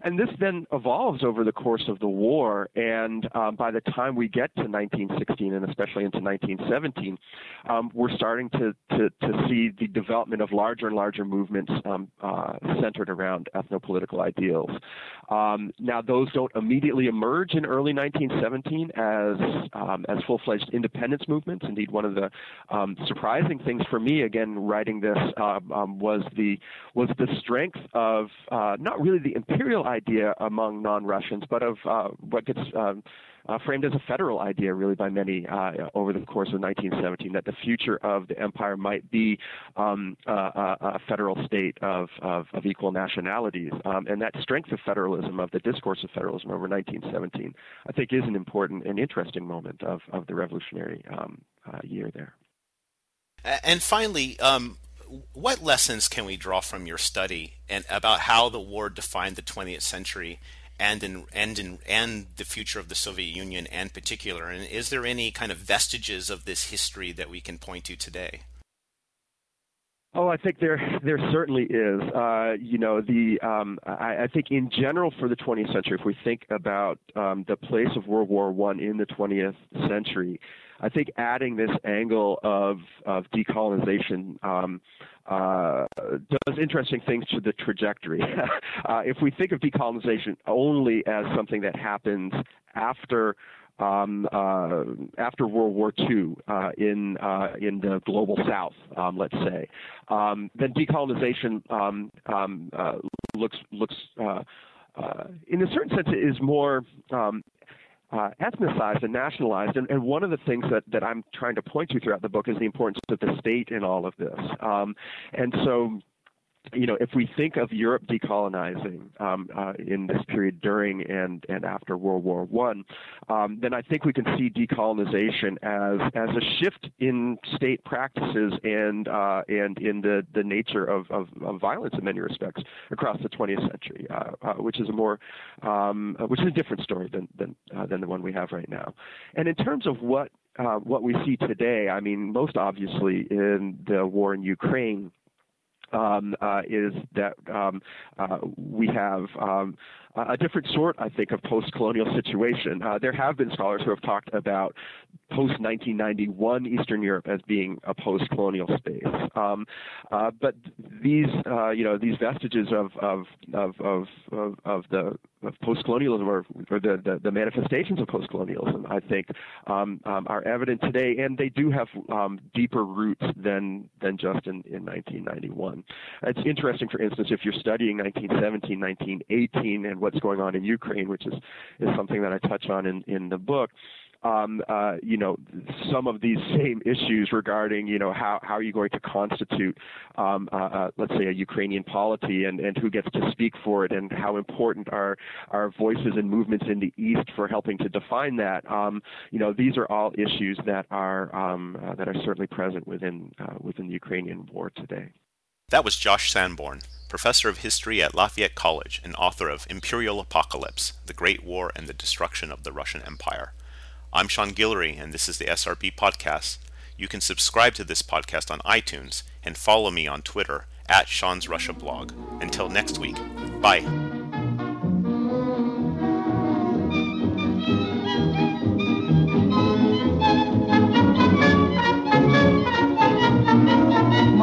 And this then evolves over the course of the war, and um, by the time we get to 1916 and especially into 1917, um, we're starting to, to, to, see the development of larger and larger movements um, uh, centered around ethnopolitical ideals. Um, now, those don't immediately emerge in early 1917 as um, as full-fledged independence movements. Indeed, one of the um, surprising things for me, again, writing this, uh, was the was the strength of uh, not really the imperial idea among non-Russians, but of uh, what gets um, uh, framed as a federal idea, really, by many uh, over the course of 1917, that the future of the empire might be um, a, federal state of, of, of equal nationalities. Um, and that strength of federalism, of the discourse of federalism over 1917, I think is an important and interesting moment of, of the revolutionary um, uh, year there. And finally, um, what lessons can we draw from your study and about how the war defined the 20th century and in and in and the future of the Soviet Union and particular? And is there any kind of vestiges of this history that we can point to today? Oh, I think there there certainly is. Uh, you know, the um, I, I, think in general for the 20th century, if we think about um, the place of World War One in the 20th century, I think adding this angle of of decolonization um, uh, does interesting things to the trajectory. uh, if we think of decolonization only as something that happens after um, uh, after World War II uh, in uh, in the global South, um, let's say, um, then decolonization um, um, uh, looks looks uh, in a certain sense is more um, uh, ethnicized and nationalized. And, and, one of the things that, that I'm trying to point to throughout the book is the importance of the state in all of this. Um, and so you know, if we think of Europe decolonizing um, uh, in this period during and, and after World War One, um, then I think we can see decolonization as as a shift in state practices and uh, and in the, the nature of, of, of, violence in many respects across the 20th century, uh, uh, which is a more um, uh, which is a different story than than uh, than the one we have right now. And in terms of what what we see today, I mean, most obviously in the war in Ukraine, um, uh, is that um, uh, we have um, a different sort, I think, of post-colonial situation. Uh, there have been scholars who have talked about post-1991 Eastern Europe as being a post-colonial space, um, uh, but these, uh, you know, these vestiges of of of of, of, of the of post-colonialism or, or the, the, the, manifestations of post-colonialism, I think, um, um, are evident today, and they do have um, deeper roots than than just in, in 1991. It's interesting, for instance, if you're studying 1917, 1918, and what's going on in Ukraine, which is is something that I touch on in in the book. Um, uh, you know, some of these same issues regarding, you know, how, how are you going to constitute, um, uh, uh, let's say, a Ukrainian polity and, and who gets to speak for it and how important are our voices and movements in the East for helping to define that. Um, you know, these are all issues that are, um, uh, that are certainly present within, uh, within the Ukrainian war today. That was Josh Sanborn, professor of history at Lafayette College and author of Imperial Apocalypse The Great War and the Destruction of the Russian Empire. I'm Sean Guillory, and this is the SRB Podcast. You can subscribe to this podcast on iTunes and follow me on Twitter at Sean's Russia blog. Until next week, bye.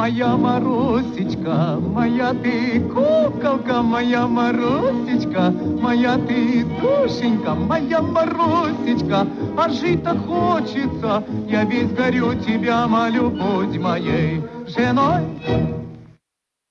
Моя Марусечка, моя ты куколка, моя Марусечка, моя ты душенька, моя Марусечка, а жить-то хочется, я весь горю тебя молю, будь моей женой.